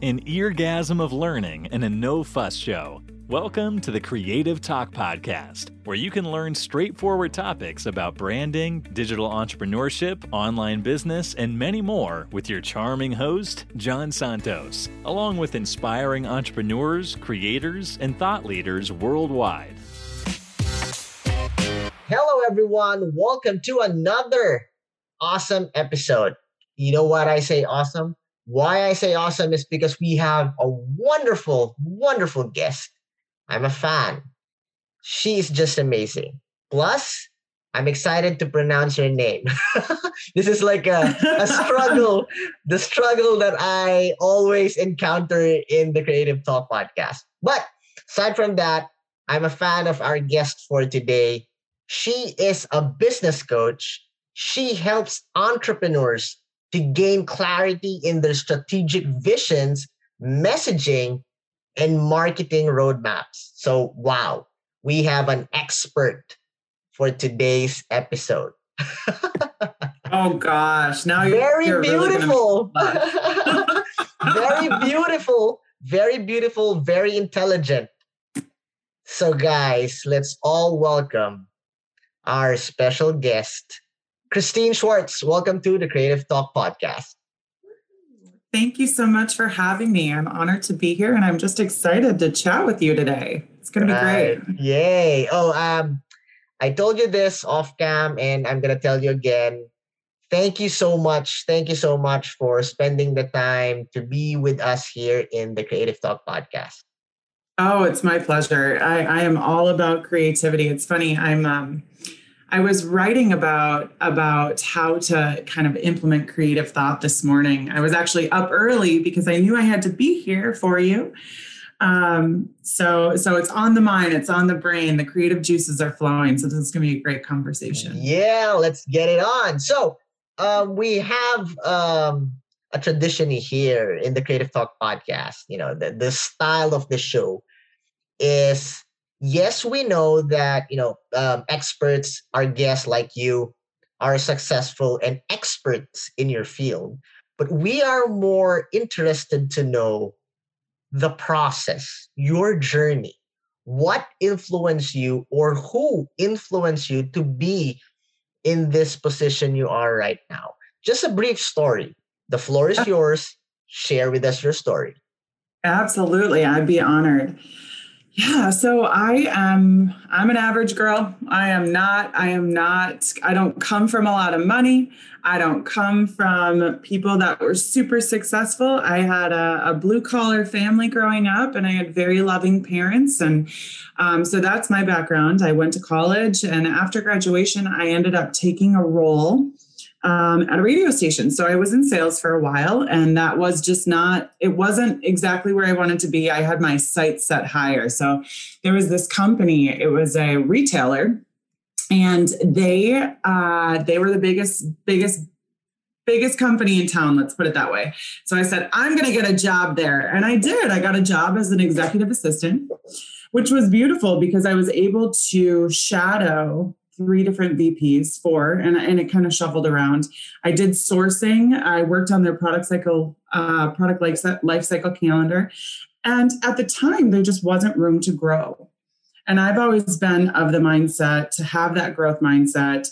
an eargasm of learning and a no fuss show. Welcome to the Creative Talk Podcast, where you can learn straightforward topics about branding, digital entrepreneurship, online business, and many more with your charming host, John Santos, along with inspiring entrepreneurs, creators, and thought leaders worldwide. Hello, everyone. Welcome to another awesome episode. You know what I say awesome? Why I say awesome is because we have a wonderful, wonderful guest. I'm a fan. She's just amazing. Plus, I'm excited to pronounce her name. this is like a, a struggle, the struggle that I always encounter in the Creative Talk podcast. But aside from that, I'm a fan of our guest for today. She is a business coach. She helps entrepreneurs to gain clarity in their strategic visions, messaging, and marketing roadmaps. So, wow, we have an expert for today's episode. oh gosh, now you're very you're beautiful. Really very beautiful, very beautiful, very intelligent. So, guys, let's all welcome our special guest, Christine Schwartz, welcome to the Creative Talk podcast. Thank you so much for having me. I'm honored to be here and I'm just excited to chat with you today. It's going to be great. Yay. Oh, um I told you this off cam and I'm going to tell you again. Thank you so much. Thank you so much for spending the time to be with us here in the Creative Talk podcast. Oh, it's my pleasure. I, I am all about creativity. It's funny. I'm um I was writing about about how to kind of implement creative thought this morning. I was actually up early because I knew I had to be here for you. Um, so so it's on the mind, it's on the brain. The creative juices are flowing. So this is going to be a great conversation. Yeah, let's get it on. So um, we have um, a tradition here in the Creative Talk podcast. You know, the, the style of the show is yes, we know that you know um, experts, our guests like you, are successful and experts in your field, but we are more interested to know the process, your journey, what influenced you or who influenced you to be in this position you are right now. Just a brief story. The floor is yours. Share with us your story. Absolutely. I'd be honored. Yeah, so I am I'm an average girl. I am not I am not I don't come from a lot of money. I don't come from people that were super successful. I had a, a blue collar family growing up and I had very loving parents and um, so that's my background. I went to college and after graduation I ended up taking a role um, at a radio station. So I was in sales for a while, and that was just not, it wasn't exactly where I wanted to be. I had my sights set higher. So there was this company, it was a retailer, and they uh, they were the biggest, biggest biggest company in town let's put it that way so i said i'm going to get a job there and i did i got a job as an executive assistant which was beautiful because i was able to shadow three different VPs, four, and, and it kind of shuffled around. I did sourcing. I worked on their product cycle, uh, product life, life cycle calendar. And at the time, there just wasn't room to grow. And I've always been of the mindset to have that growth mindset.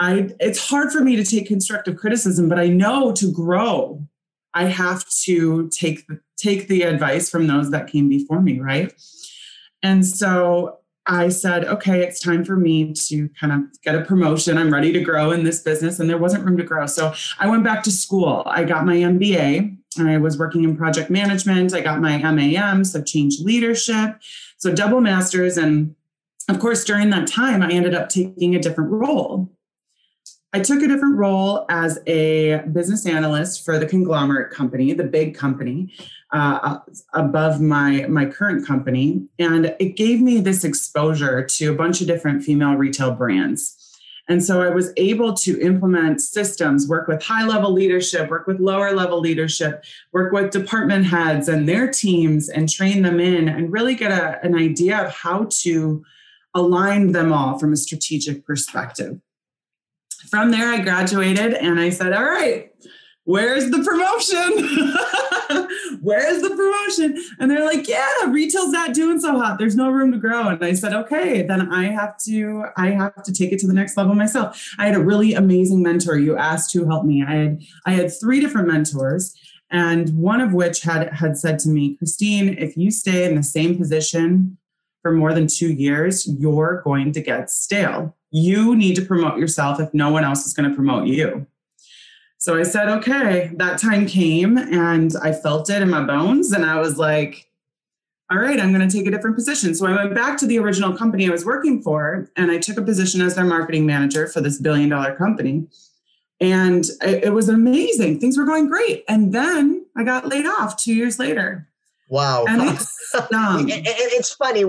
I it's hard for me to take constructive criticism, but I know to grow, I have to take take the advice from those that came before me, right? And so I said, okay, it's time for me to kind of get a promotion. I'm ready to grow in this business. And there wasn't room to grow. So I went back to school. I got my MBA. I was working in project management. I got my MAM, so change leadership. So double masters. And of course, during that time, I ended up taking a different role. I took a different role as a business analyst for the conglomerate company, the big company, uh, above my my current company, and it gave me this exposure to a bunch of different female retail brands. And so I was able to implement systems, work with high level leadership, work with lower level leadership, work with department heads and their teams, and train them in, and really get a, an idea of how to align them all from a strategic perspective from there, I graduated and I said, All right, where's the promotion? where's the promotion? And they're like, yeah, retail's not doing so hot. There's no room to grow. And I said, okay, then I have to, I have to take it to the next level myself. I had a really amazing mentor. You asked who helped me. I had, I had three different mentors and one of which had had said to me, Christine, if you stay in the same position for more than two years, you're going to get stale. You need to promote yourself if no one else is going to promote you. So I said, okay, that time came and I felt it in my bones. And I was like, all right, I'm going to take a different position. So I went back to the original company I was working for and I took a position as their marketing manager for this billion dollar company. And it, was amazing. Things were going great. And then I got laid off two years later. Wow. And it it's funny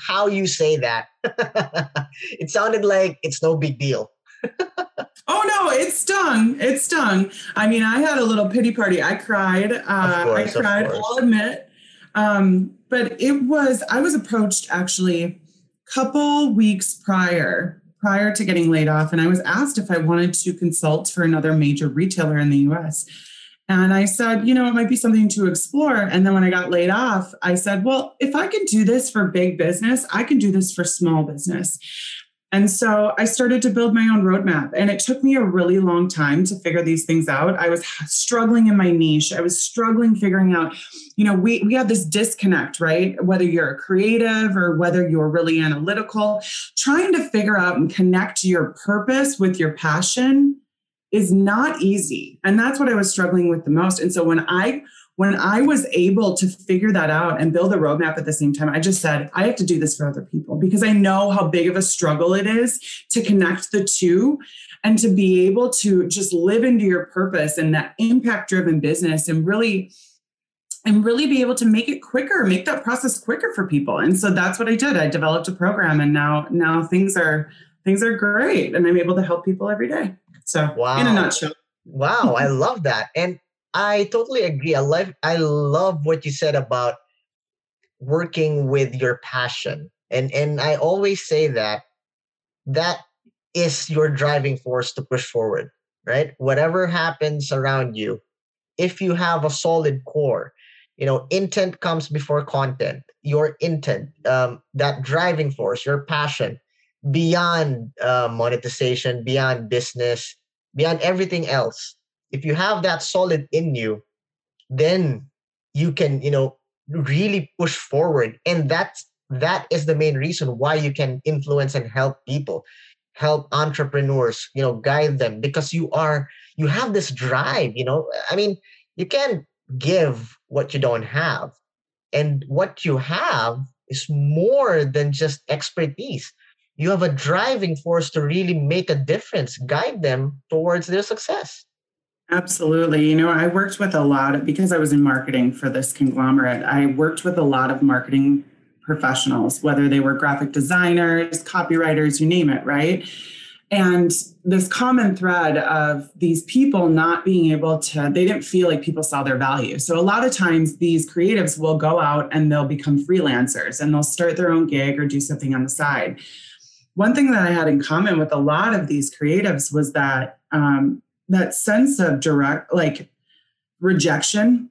how you say that. it sounded like it's no big deal. oh no, it stung. It stung. I mean, I had a little pity party. I cried. Uh, course, I cried. I'll admit. Um, but it was. I was approached actually a couple weeks prior prior to getting laid off, and I was asked if I wanted to consult for another major retailer in the U.S. And I said, you know, it might be something to explore. And then when I got laid off, I said, well, if I can do this for big business, I can do this for small business. And so I started to build my own roadmap. And it took me a really long time to figure these things out. I was struggling in my niche. I was struggling figuring out, you know, we, we have this disconnect, right? Whether you're a creative or whether you're really analytical, trying to figure out and connect your purpose with your passion is not easy. And that's what I was struggling with the most. And so when I when I was able to figure that out and build a roadmap at the same time, I just said, I have to do this for other people because I know how big of a struggle it is to connect the two and to be able to just live into your purpose and that impact driven business and really and really be able to make it quicker make that process quicker for people and so that's what i did i developed a program and now now things are things are great and i'm able to help people every day so wow. in a nutshell wow i love that and I totally agree. I love I love what you said about working with your passion. And and I always say that that is your driving force to push forward, right? Whatever happens around you, if you have a solid core, you know, intent comes before content. Your intent, um, that driving force, your passion, beyond uh, monetization, beyond business, beyond everything else, if you have that solid in you then you can you know really push forward. And that's that is the main reason why you can influence and help people help entrepreneurs you know guide them because you are you have this drive you know? I mean you can't give what you don't have. And what you have is more than just expertise you have a driving force to really make a difference guide them towards their success Absolutely. You know, I worked with a lot of, because I was in marketing for this conglomerate, I worked with a lot of marketing professionals, whether they were graphic designers, copywriters, you name it, right? And this common thread of these people not being able to, they didn't feel like people saw their value. So a lot of times these creatives will go out and they'll become freelancers and they'll start their own gig or do something on the side. One thing that I had in common with a lot of these creatives was that um, that sense of direct like rejection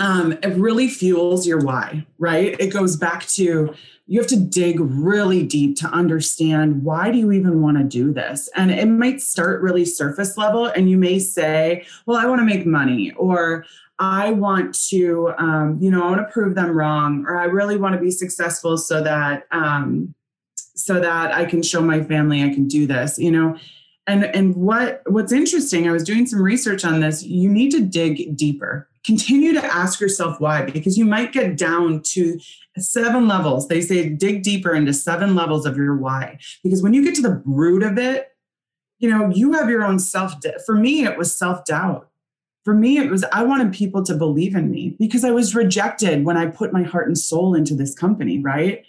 um, it really fuels your why right? It goes back to you have to dig really deep to understand why do you even want to do this? And it might start really surface level and you may say well i want to make money or i want to um, you know i want to prove them wrong or i really want to be successful so that um, so that i can show my family i can do this you know? And and what what's interesting i was doing some research on this you need to dig deeper. Continue to ask yourself why because you might get down to seven levels. They say dig deeper into seven levels of your why. Because when you get to the root of it you know you have your own self for me it was self doubt for me it was i wanted people to believe in me because i was rejected when i put my heart and soul into this company right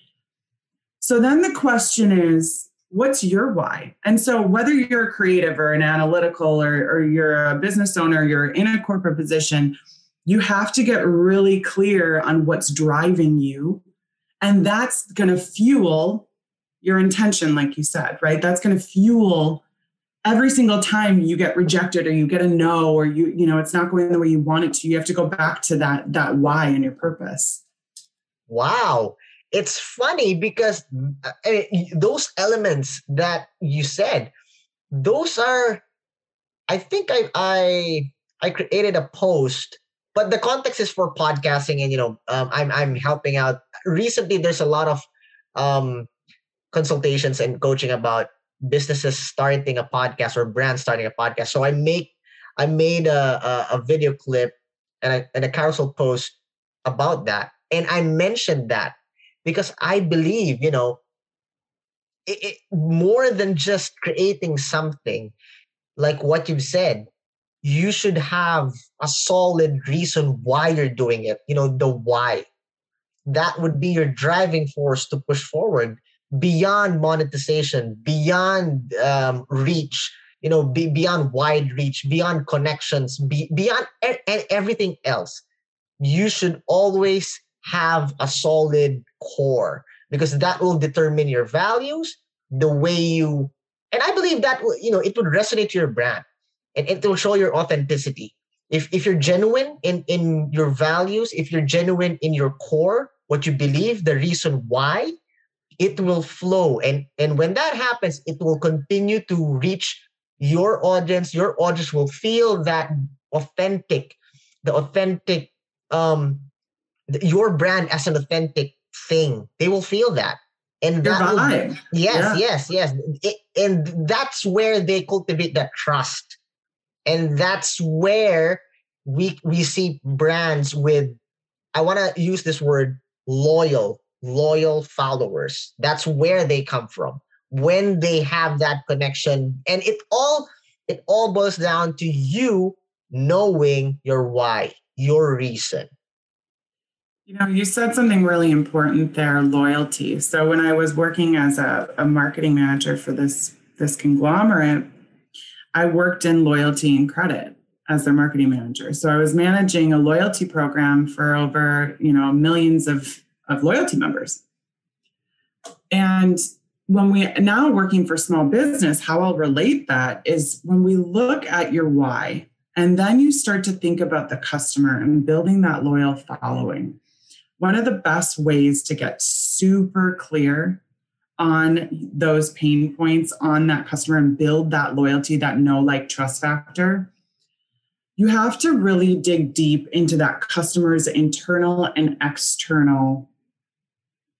so then the question is what's your why? And so, whether you're a creative or an analytical or, or you're a business owner, you're in a corporate position, you have to get really clear on what's driving you. And that's going to fuel your intention, like you said, right? That's going to fuel every single time you get rejected or you get a no or you you know it's not going the way you want it to you have to go back to that that why and your purpose wow it's funny because uh, those elements that you said those are i think i i i created a post but the context is for podcasting and you know um, i'm i'm helping out recently there's a lot of um consultations and coaching about businesses starting a podcast or brands starting a podcast. So I make I made a, a, a video clip and a, and a carousel post about that. And I mentioned that because I believe, you know, it, it, more than just creating something like what you've said, you should have a solid reason why you're doing it, you know, the why. That would be your driving force to push forward beyond monetization, beyond um, reach, you know, be, beyond wide reach, beyond connections, be, beyond e- everything else. You should always have a solid core because that will determine your values, the way you, and I believe that you know it would resonate to your brand, and it will show your authenticity. If if you're genuine in in your values, if you're genuine in your core, what you believe, the reason why, it will flow and and when that happens it will continue to reach your audience your audience will feel that authentic the authentic um your brand as an authentic thing they will feel that and that will, yes yeah. yes yes it, and that's where they cultivate that trust and that's where we we see brands with i want to use this word loyal loyal followers. That's where they come from. When they have that connection, and it all it all boils down to you knowing your why, your reason. You know, you said something really important there, loyalty. So when I was working as a, a marketing manager for this this conglomerate, I worked in loyalty and credit as their marketing manager. So I was managing a loyalty program for over, you know, millions of of loyalty members. And when we now working for small business, how I'll relate that is when we look at your why, and then you start to think about the customer and building that loyal following. One of the best ways to get super clear on those pain points on that customer and build that loyalty, that know, like, trust factor, you have to really dig deep into that customer's internal and external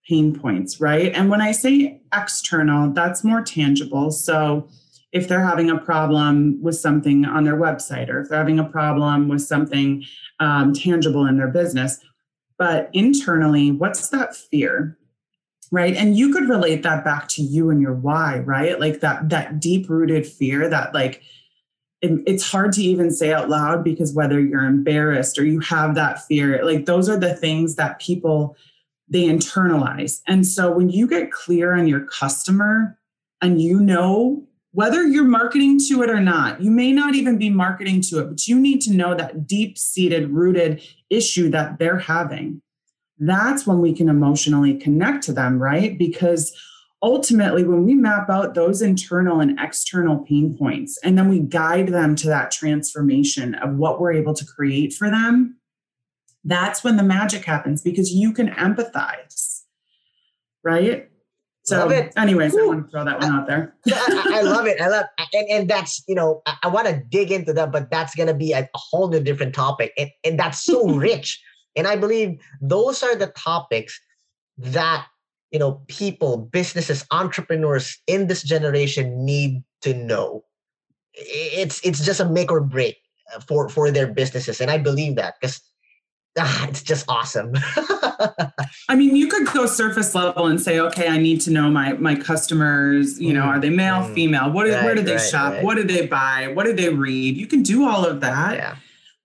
pain points, right? And when I say external, that's more tangible. So if they're having a problem with something on their website or if they're having a problem with something um, tangible in their business, but internally, what's that fear? Right. And you could relate that back to you and your why, right? Like that, that deep rooted fear that like, it's hard to even say out loud because whether you're embarrassed or you have that fear, like those are the things that people they internalize. And so when you get clear on your customer and you know whether you're marketing to it or not, you may not even be marketing to it, but you need to know that deep seated, rooted issue that they're having. That's when we can emotionally connect to them, right? Because ultimately, when we map out those internal and external pain points, and then we guide them to that transformation of what we're able to create for them, that's when the magic happens because you can empathize, right? So, anyways, Woo. I want to throw that one out there. I, I, love it. I love, and and that's you know, I, I want to dig into that, but that's gonna be a, a whole new different topic, and and that's so rich. And I believe those are the topics that you know people, businesses, entrepreneurs in this generation need to know. It's it's just a make or break uh, for for their businesses, and I believe that because ah, it's just awesome. I mean, you could go surface level and say, okay, I need to know my my customers. You know, are they male, mm. female? What right, where do they right, shop? Right. What do they buy? What do they read? You can do all of that. Yeah.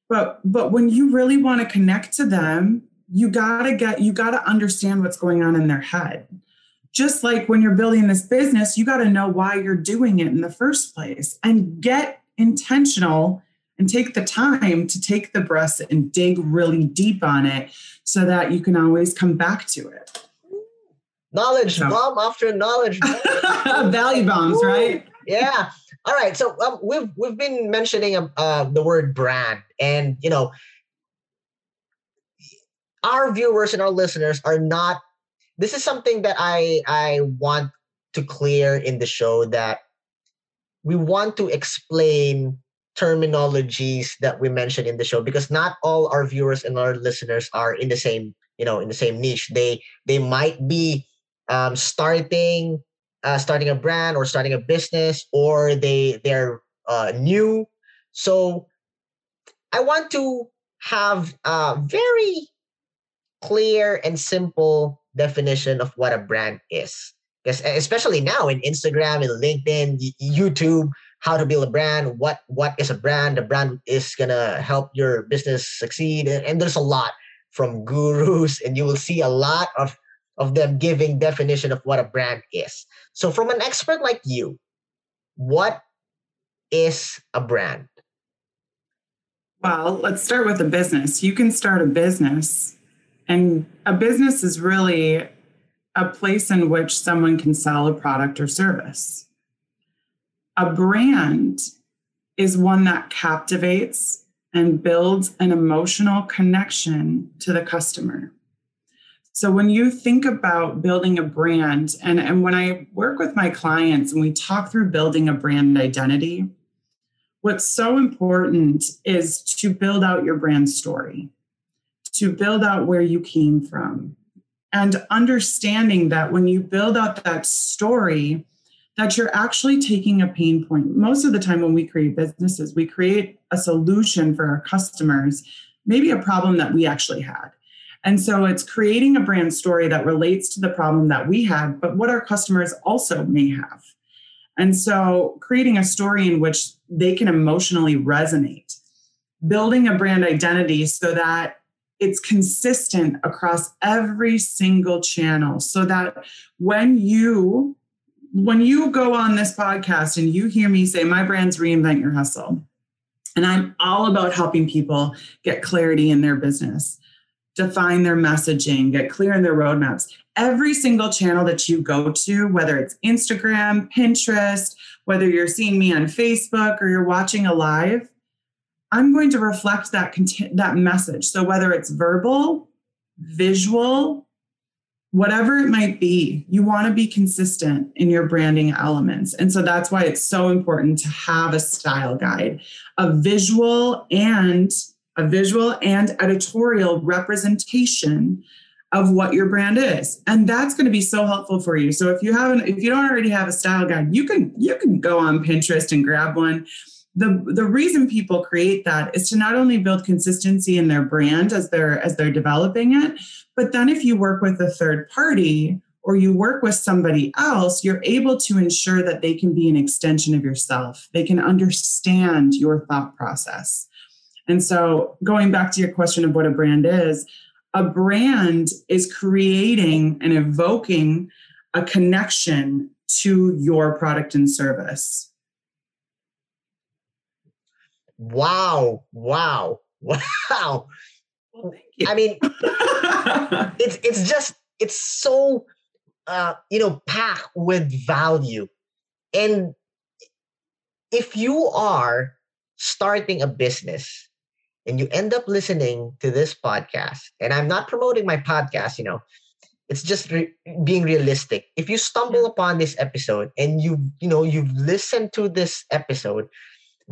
But but when you really want to connect to them, you gotta get you gotta understand what's going on in their head. Just like when you're building this business, you got to know why you're doing it in the first place and get intentional and take the time to take the breaths and dig really deep on it so that you can always come back to it. Knowledge so. bomb after knowledge bomb. Value bombs, Ooh. right? Yeah. All right, so um, we've we've been mentioning uh, the word brand, and you know, our viewers and our listeners are not. This is something that I I want to clear in the show that we want to explain terminologies that we mentioned in the show because not all our viewers and our listeners are in the same you know in the same niche. They they might be um, starting uh, starting a brand or starting a business or they they're uh, new. So i want to have a very clear and simple definition of what a brand is. Because especially now in instagram and linkedin youtube how to build a brand, what what is a brand. The brand is gonna help your business succeed, and, and there's a lot from gurus, and you will see a lot of of them giving definition of what a brand is. So, from an expert like you, what is a brand? Well, let's start with a business. You can start a business, and a business is really a place in which someone can sell a product or service a brand is one that captivates and builds an emotional connection to the customer. So when you think about building a brand, and, and when I work with my clients and we talk through building a brand identity, what's so important is to build out your brand story, to build out where you came from, and understanding that when you build out that story, that you're actually taking a pain point. Most of the time, when we create businesses, we create a solution for our customers, maybe a problem that we actually had. And so it's creating a brand story that relates to the problem that we had, but what our customers also may have. And so creating a story in which they can emotionally resonate, building a brand identity so that it's consistent across every single channel so that when you when you go on this podcast and you hear me say, my brand's reinvent your hustle, and I'm all about helping people get clarity in their business, define their messaging, get clear in their roadmaps. Every single channel that you go to, whether it's Instagram, Pinterest, whether you're seeing me on Facebook or you're watching a live, I'm going to reflect that that message. So whether it's verbal, visual, whatever it might be, you want to be consistent in your branding elements. And so that's why it's so important to have a style guide, a visual and a visual and editorial representation of what your brand is. And that's going to be so helpful for you. So if you haven't if you don't already have a style guide, you can you can go on Pinterest and grab one. The, the reason people create that is to not only build consistency in their brand as they're as they're developing it, but then if you work with a third party or you work with somebody else, you're able to ensure that they can be an extension of yourself. They can understand your thought process. And so, going back to your question of what a brand is, a brand is creating and evoking a connection to your product and service. Wow, wow, wow. Well, I mean, it's it's just it's so uh, you know packed with value, and if you are starting a business and you end up listening to this podcast, and I'm not promoting my podcast, you know, it's just re- being realistic. If you stumble upon this episode and you you know you've listened to this episode,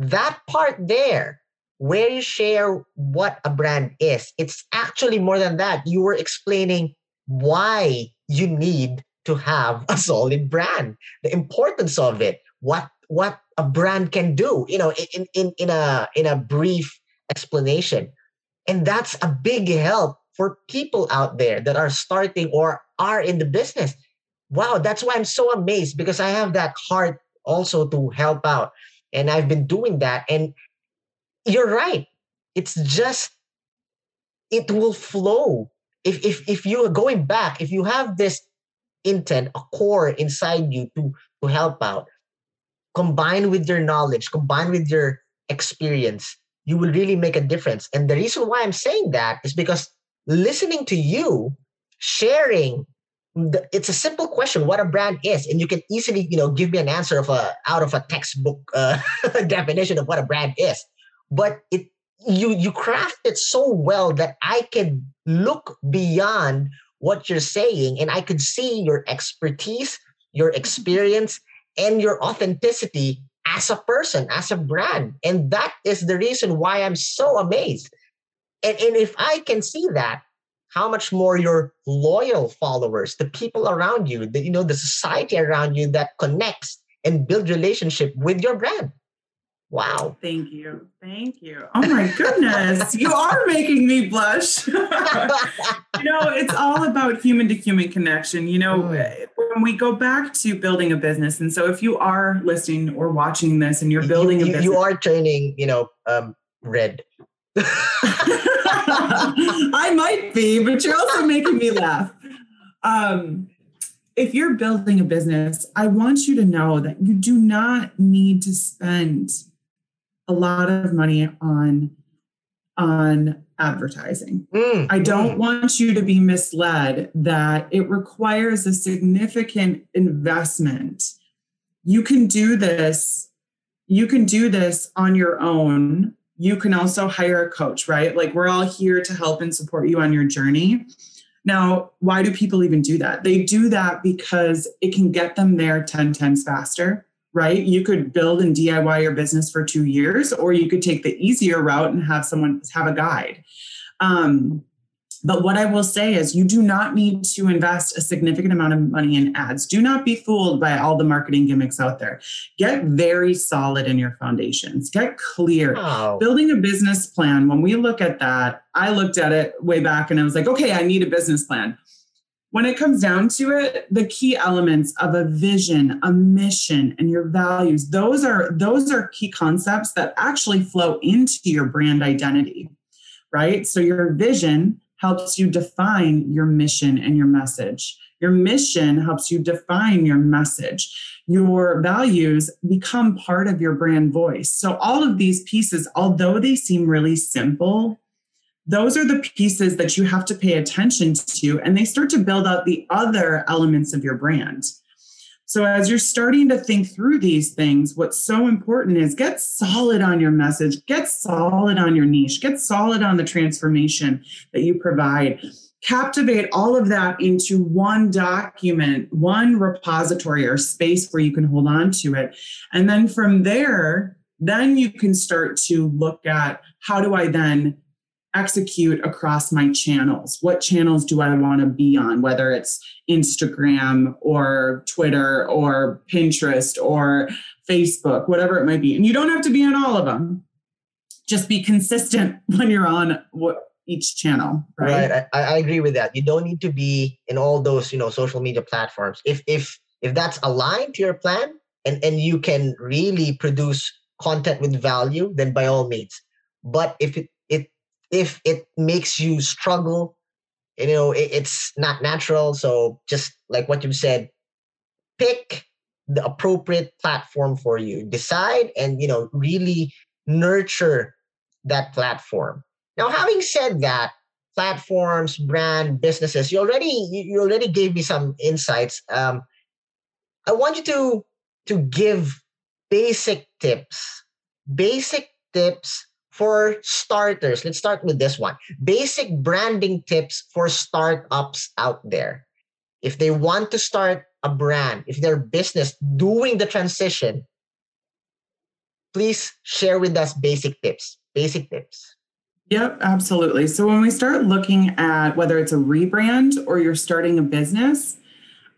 that part there where you share what a brand is. It's actually more than that. You were explaining why you need to have a solid brand, the importance of it, what what a brand can do, you know, in in in a in a brief explanation. And that's a big help for people out there that are starting or are in the business. Wow, that's why I'm so amazed because I have that heart also to help out. And I've been doing that. And you're right. It's just it will flow. If if if you are going back, if you have this intent, a core inside you to to help out, combined with your knowledge, combined with your experience, you will really make a difference. And the reason why I'm saying that is because listening to you sharing it's a simple question what a brand is and you can easily you know give me an answer of a out of a textbook uh, definition of what a brand is. But it you you craft it so well that i can look beyond what you're saying and i could see your expertise your experience and your authenticity as a person as a brand. And that is the reason why i'm so amazed. And, and if i can see that how much more your loyal followers, the people around you, the, you know, the society around you that connects and build relationship with your brand. Wow. Thank you. Thank you. Oh my goodness. you are making me blush. you know, it's all about human to human connection. You know, mm. when we go back to building a business, and so if you are listening or watching this and you're building you, you, a business, you are turning, you know, um, red. I might be, but you're also making me laugh. Um, if you're building a business, I want you to know that you do not need to spend a lot of money on on advertising. Mm, I don't mm. want you to be misled that it requires a significant investment. You can do this you can do this on your own you can also hire a coach, right? Like we're all here to help and support you on your journey. Now, why do people even do that? They do that because it can get them there 10 times faster, right? You could build and DIY your business for two years, or you could take the easier route and have someone have a guide. Um, but what I will say is, you do not need to invest a significant amount of money in ads. Do not be fooled by all the marketing gimmicks out there. Get very solid in your foundations, get clear. Wow. Building a business plan, when we look at that, I looked at it way back and I was like, okay, I need a business plan. When it comes down to it, the key elements of a vision, a mission, and your values, those are those are key concepts that actually flow into your brand identity. Right? So your vision helps you define your mission and your message. Your mission helps you define your message. Your values become part of your brand voice. So, all of these pieces, although they seem really simple, those are the pieces that you have to pay attention to, and they start to build out the other elements of your brand. So, as you're starting to think through these things, what's so important is get solid on your message, get solid on your niche, get solid on the transformation that you provide. Captivate all of that into one document, one repository or space where you can hold on to it. And then from there, then you can start to look at how do I then execute across my channels. What channels do I want to be on, whether it's Instagram or Twitter or Pinterest or Facebook, whatever it might be. And you don't have to be on all of them. Just be consistent when you're on each channel. Right. right. I, I agree with that. You don't need to be in all those, you know, social media platforms. If if if that's aligned to your plan and, and you can really produce content with value, then by all means. But if it if it makes you struggle you know it, it's not natural. So just like what you've said pick the appropriate platform for you. Decide and you know really nurture that platform. Now having said that platforms brand businesses you already you already gave me some insights. Um i want you to to give basic tips basic tips for starters, let's start with this one basic branding tips for startups out there. If they want to start a brand, if their business doing the transition, please share with us basic tips. Basic tips. Yep, absolutely. So when we start looking at whether it's a rebrand or you're starting a business,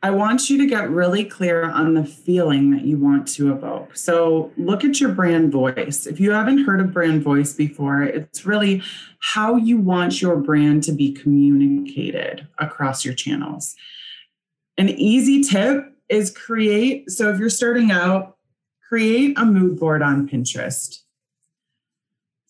I want you to get really clear on the feeling that you want to evoke. So, look at your brand voice. If you haven't heard of brand voice before, it's really how you want your brand to be communicated across your channels. An easy tip is create. So, if you're starting out, create a mood board on Pinterest.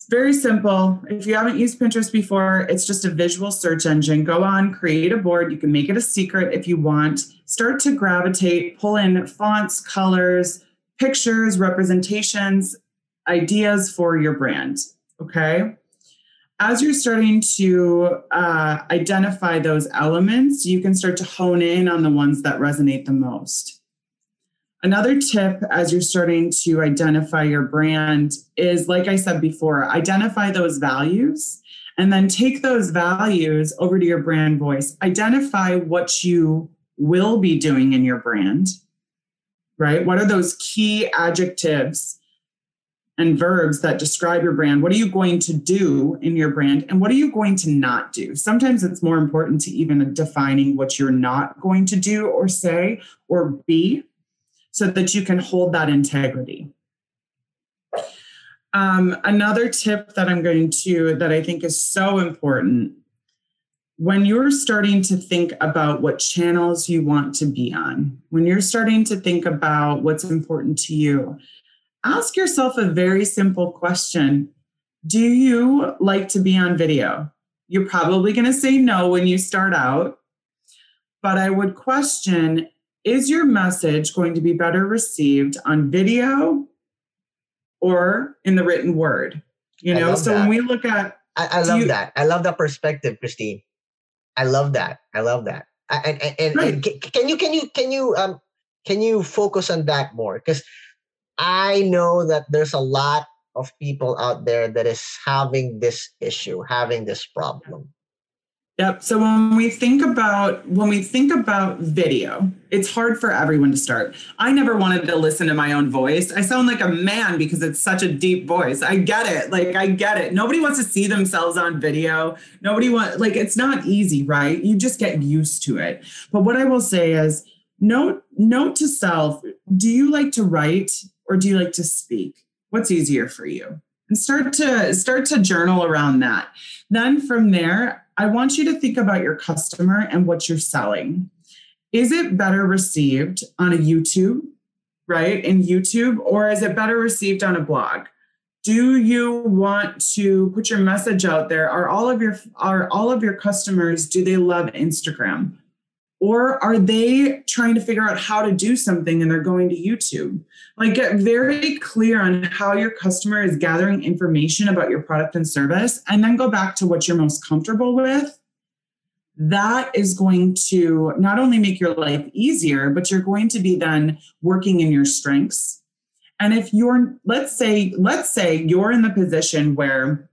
It's very simple. If you haven't used Pinterest before, it's just a visual search engine. Go on, create a board. You can make it a secret if you want. Start to gravitate, pull in fonts, colors, pictures, representations, ideas for your brand. Okay. as you're starting to uh, identify those elements, you can start to hone in on the ones that resonate the most. Another tip as you're starting to identify your brand is, like I said before, identify those values and then take those values over to your brand voice. Identify what you will be doing in your brand, right? What are those key adjectives and verbs that describe your brand. What are you going to do in your brand? And what are you going to not do? Sometimes it's more important to even defining what you're not going to do or say or be so that you can hold that integrity. Um, another tip that I'm going to, that I think is so important when you're starting to think about what channels you want to be on, when you're starting to think about what's important to you, ask yourself a very simple question Do you like to be on video? You're probably going to say no when you start out, but I would question Is your message going to be better received on video or in the written word? You know, so that. when we look at I, I love you, that. I love that perspective, Christine. I love that. I love that. And and, and, right. and can you can you can you um can you focus on that more? Because I know that there's a lot of people out there that is having this issue, having this problem. Yep. So when we think about when we think about video, it's hard for everyone to start. I never wanted to listen to my own voice. I sound like a man because it's such a deep voice. I get it. Like I get it. Nobody wants to see themselves on video. Nobody want like it's not easy, right? You just get used to it. But what I will say is note note to self, do you like to write or do you like to speak? What's easier for you? And start to start to journal around that. Then from there, I want you to think about your customer and what you're selling. Is it better received on a YouTube, right? In YouTube, or is it better received on a blog? do you want to put your message out there are all of your are all of your customers do they love instagram or are they trying to figure out how to do something and they're going to YouTube? Like, get very clear on how your customer is gathering information about your product and service, and then go back to what you're most comfortable with. That is going to not only make your life easier, but you're going to be then working in your strengths. And if you're, let's say, let's say you're in the position where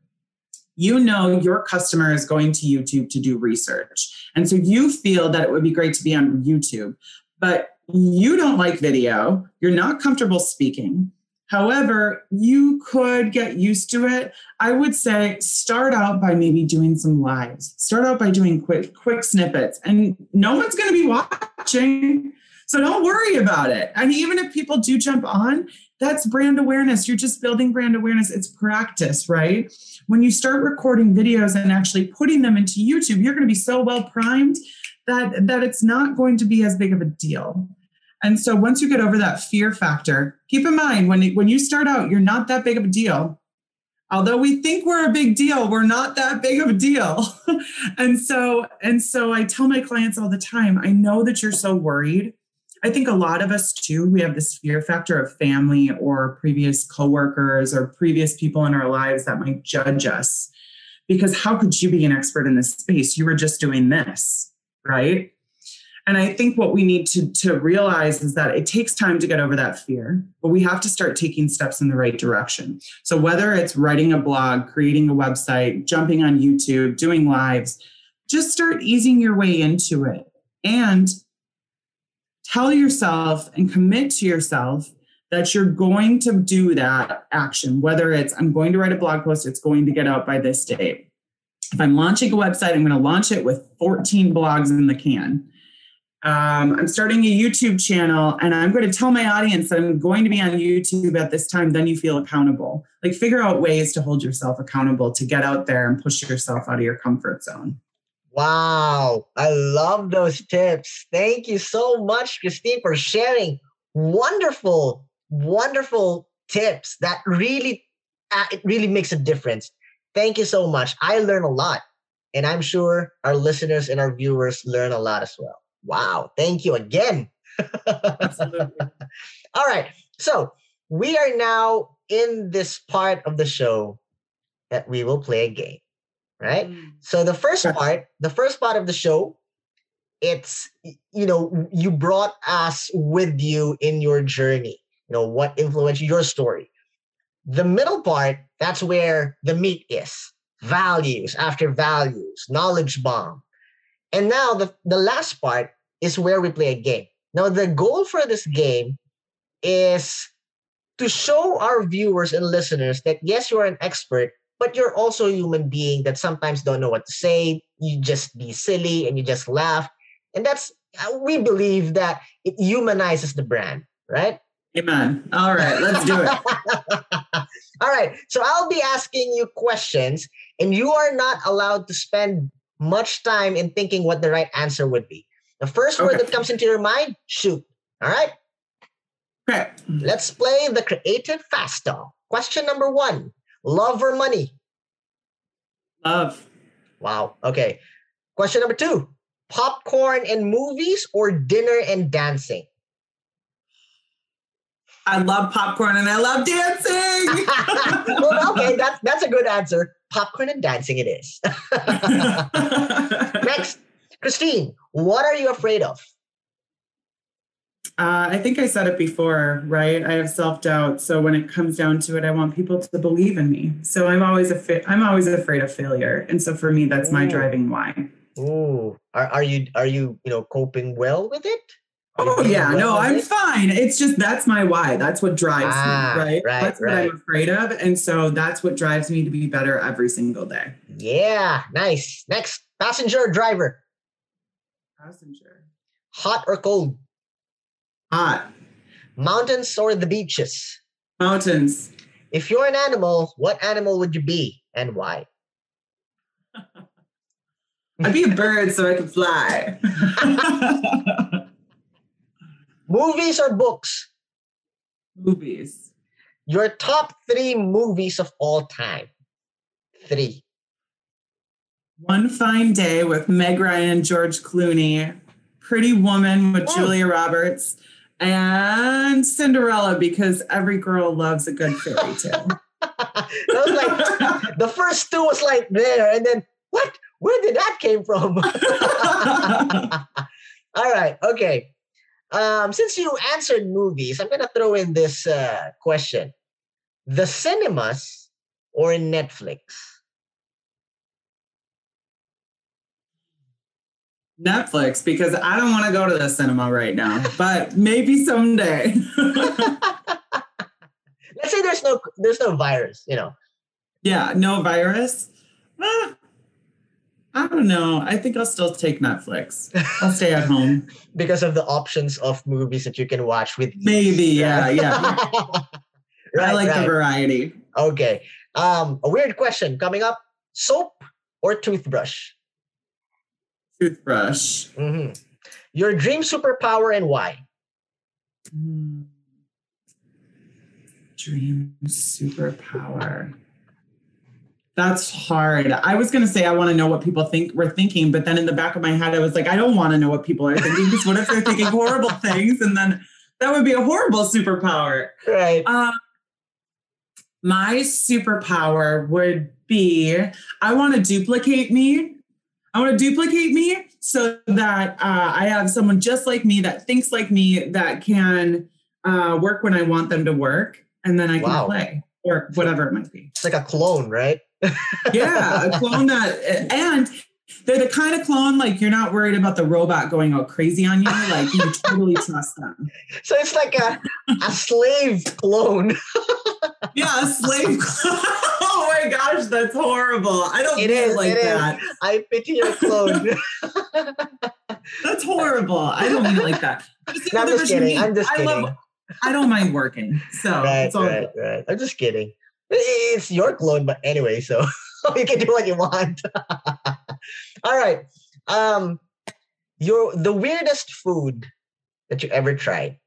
you know your customer is going to YouTube to do research. And so you feel that it would be great to be on YouTube, but you don't like video, you're not comfortable speaking. However, you could get used to it. I would say start out by maybe doing some lives. Start out by doing quick quick snippets and no one's going to be watching. So don't worry about it. And even if people do jump on, that's brand awareness. You're just building brand awareness. It's practice, right? When you start recording videos and actually putting them into YouTube, you're going to be so well primed that, that it's not going to be as big of a deal. And so once you get over that fear factor, keep in mind when, when you start out, you're not that big of a deal. Although we think we're a big deal, we're not that big of a deal. and so and so I tell my clients all the time, I know that you're so worried I think a lot of us too, we have this fear factor of family or previous coworkers or previous people in our lives that might judge us. Because how could you be an expert in this space? You were just doing this, right? And I think what we need to, to realize is that it takes time to get over that fear, but we have to start taking steps in the right direction. So, whether it's writing a blog, creating a website, jumping on YouTube, doing lives, just start easing your way into it. And tell yourself and commit to yourself that you're going to do that action, whether it's I'm going to write a blog post, it's going to get out by this date. If I'm launching a website, I'm going to launch it with 14 blogs in the can. Um, I'm starting a YouTube channel and I'm going to tell my audience that I'm going to be on YouTube at this time, then you feel accountable. Like figure out ways to hold yourself accountable to get out there and push yourself out of your comfort zone. Wow, I love those tips. Thank you so much, Christine, for sharing wonderful, wonderful tips that really, uh, it really makes a difference. Thank you so much. I learn a lot, and I'm sure our listeners and our viewers learn a lot as well. Wow, thank you again. Absolutely. All right, so we are now in this part of the show that we will play a game. Right? Mm. So the first part, the first part of the show, it's you know you brought us with you in your journey. You know what influenced your story. The middle part, that's where the meat is. Values after values, knowledge bomb. And now the, the last part is where we play a game. Now the goal for this game is to show our viewers and listeners that yes, you are an expert, but you're also a human being that sometimes don't know what to say. You just be silly and you just laugh. And that's, uh, we believe that it humanizes the brand, right? Amen. All right, let's do it. All right. So I'll be asking you questions, and you are not allowed to spend much time in thinking what the right answer would be. The first word that comes into your mind, shoot. All right. Okay. Let's play the creative fast talk. Question number one love or money? Love. Wow. Okay. Question number two popcorn and movies or dinner and dancing? I love popcorn and I love dancing. well, okay, that's that's a good answer. Popcorn and dancing it is. Next, Christine, what are you afraid of? Uh, I think I said it before, right? I have self doubt, so when it comes down to it, I want people to believe in me. So I'm always a fa- I'm always afraid of failure, and so for me, that's my driving why. Ooh, are, are you are you you know coping well with it? Oh yeah, well no, I'm it? fine. It's just that's my why. That's what drives Ah, me, right? right, That's what. I'm afraid of, and so that's what drives me to be better every single day. Yeah, nice. Next, passenger or driver, Passenger. hot or cold, Hot mountains or the beaches. mountains. If you're an animal, what animal would you be and why? I'd be a bird so I could fly. Movies or books? Movies. Your top three movies of all time. Three. One Fine Day with Meg Ryan, George Clooney, Pretty Woman with Oh. Julia Roberts, and Cinderella because every girl loves a good fairy tale. like the first two was like there, and then what? Where did that came from? All right, okay. Um, since you answered movies, I'm gonna throw in this uh, question: the cinemas or Netflix? Netflix because I don't want to go to the cinema right now, but maybe someday. Let's say there's no there's no virus, you know. yeah, no virus. Ah, I don't know. I think I'll still take Netflix. I'll stay at home. because of the options of movies that you can watch with Maybe, yeah, yeah. right, I like right. the variety. Okay. Um, a weird question coming up: soap or toothbrush? Toothbrush. hmm Your dream superpower and why? Hmm. Dream superpower. That's hard. I was going to say I want to know what people think we're thinking, but then in the back of my head, I was like, I don't want to know what people are thinking because what if they're thinking horrible things? And then that would be a horrible superpower. Right. Um, my superpower would be I want to duplicate me. I want to duplicate me so that uh, I have someone just like me that thinks like me that can uh, work when I want them to work, and then I can Wow. play or whatever it might be. It's like a clone, right? Yeah, a clone that, and they're the kind of clone like you're not worried about the robot going all crazy on you. Like you totally trust them. So it's like a a slave clone. Yeah, a slave. Clone. oh my gosh, that's horrible. I don't It is, it like that. I pity your clone. That's horrible. I don't mean like that. No, I'm just kidding. I'm just I kidding. love. I don't mind working, so right, it's all right, right. I'm just kidding. It's your clone, but anyway, so you can do what you want. All right. Um, your the weirdest food that you ever tried.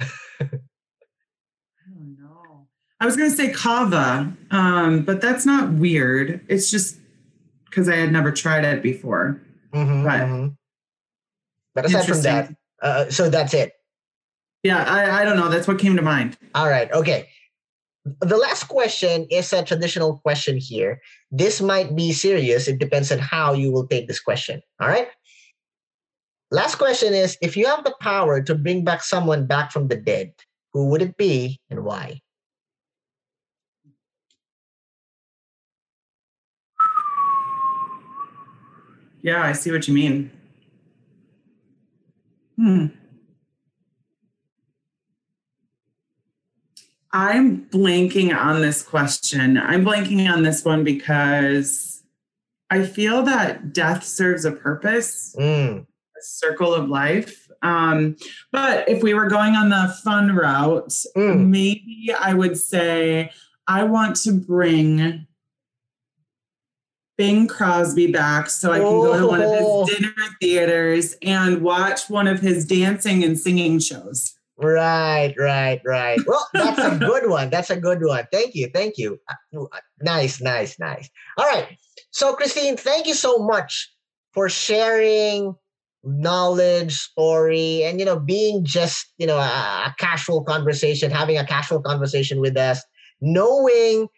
I don't know. I was gonna say kava, um, but that's not weird. It's just because I had never tried it before. Mhm, Right. mhm. But aside from that, uh, so that's it. Yeah, I, I don't know. That's what came to mind. All right. Okay. The last question is a traditional question here. This might be serious. It depends on how you will take this question. All right. Last question is if you have the power to bring back someone back from the dead, who would it be and why? Yeah, I see what you mean. Hmm. I'm blanking on this question. I'm blanking on this one because I feel that death serves a purpose, Mm, a circle of life. Um, but if we were going on the fun route, mm. maybe I would say I want to bring Bing Crosby back so I can go to one of Oh. his dinner theaters and watch one of his dancing and singing shows. Right, right, right. Well, that's a good one. That's a good one. Thank you. Thank you. Uh, Nice, nice, nice. All right. So, Christine, thank you so much for sharing knowledge, story, and you know, being just you know a, a casual conversation, having a casual conversation with us, knowing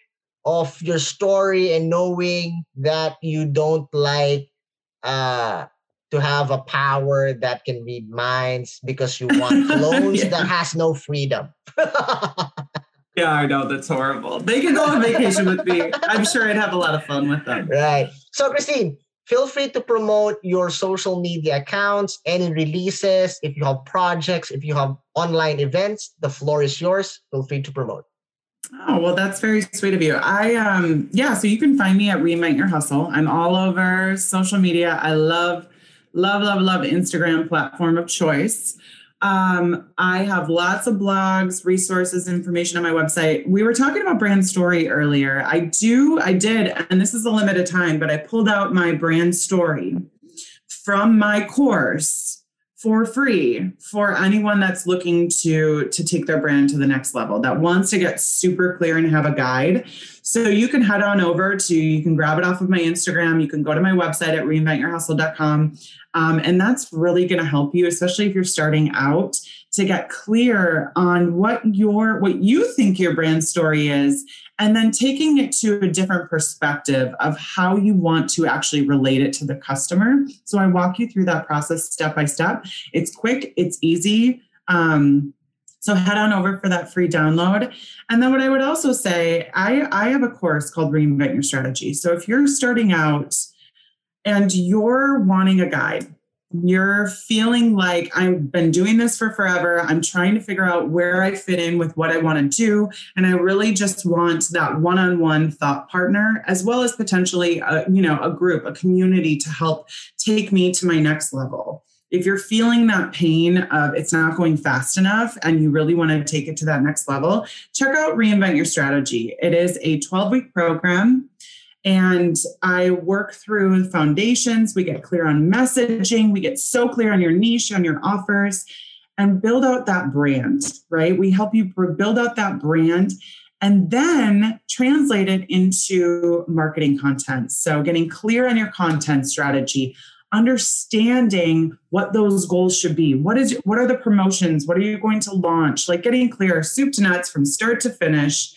of your story and knowing that you don't like uh to have a power that can read minds because you want clones Yeah. that has no freedom. Yeah, I know that's horrible. They can go on vacation with me. I'm sure I'd have a lot of fun with them. right. So, Christine, feel free to promote your social media accounts, any releases, if you have projects, if you have online events, the floor is yours. Feel free to promote. Oh, well, that's very sweet of you. I um yeah, so you can find me at Reinvent Your Hustle. I'm all over social media. I love, love, love, love Instagram platform of choice. Um, I have lots of blogs, resources, information on my website. We were talking about brand story earlier. I do, I did, and this is a limited time, but I pulled out my brand story from my course for free for anyone that's looking to to take their brand to the next level that wants to get super clear and have a guide so you can head on over to you can grab it off of my instagram. You can go to my website at reinventyourhustle.com um, and that's really going to help you especially if you're starting out to get clear on what your what you think your brand story is and then taking it to a different perspective of how you want to actually relate it to the customer. So i walk you through that process step by step. It's quick it's easy um, so head on over for that free download and then what i would also say i i have a course called reinvent your strategy so if you're starting out and you're wanting a guide you're feeling like I've been doing this for forever. I'm trying to figure out where I fit in with what I want to do. And I really just want that one on one thought partner, as well as potentially a, you know, a group, a community to help take me to my next level. If you're feeling that pain of it's not going fast enough and you really want to take it to that next level, check out Reinvent Your Strategy. It is a 12 week program and I work through foundations. We get clear on messaging. We get so clear on your niche, on your offers, and build out that brand, right? We help you build out that brand and then translate it into marketing content. So, getting clear on your content strategy, understanding what those goals should be. What is what are the promotions? What are you going to launch? Like getting clear, soup to nuts from start to finish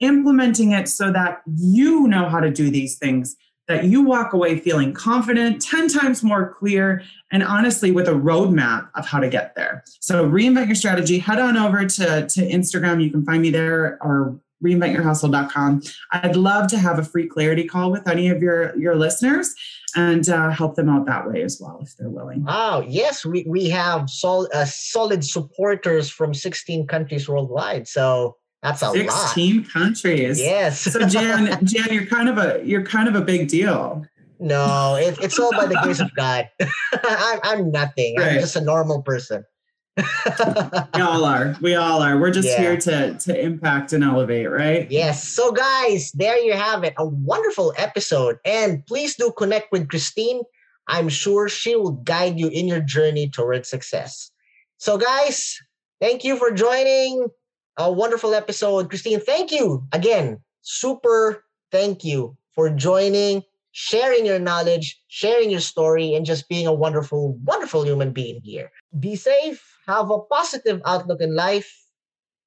implementing it so that you know how to do these things, that you walk away feeling confident, 10 times more clear, and honestly with a roadmap of how to get there. So reinvent your strategy, head on over to, to Instagram. You can find me there or reinventyourhustle.com. I'd love to have a free clarity call with any of your, your listeners and uh, help them out that way as well if they're willing. Wow. Yes, we, we have sol- uh, solid supporters from 16 countries worldwide. So that's a 16 lot. countries. Yes. So Jan, Jan, you're kind of a you're kind of a big deal. no, it, it's all by the grace of God. I'm, I'm nothing. I'm just a normal person. We all are. We all are. We're just Yeah. here to to impact and elevate, right? Yes. So, guys, there you have it. A wonderful episode. And please do connect with Christine. I'm sure she will guide you in your journey towards success. So, guys, thank you for joining a wonderful episode. Christine, thank you again. Super thank you for joining, sharing your knowledge, sharing your story, and just being a wonderful, wonderful human being here. Be safe. Have a positive outlook in life.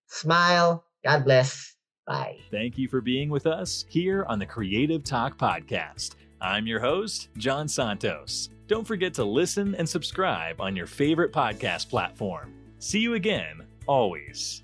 Smile. God bless. Bye. Thank you for being with us here on the Creative Talk Podcast. I'm your host, John Santos. Don't forget to listen and subscribe on your favorite podcast platform. See you again, always.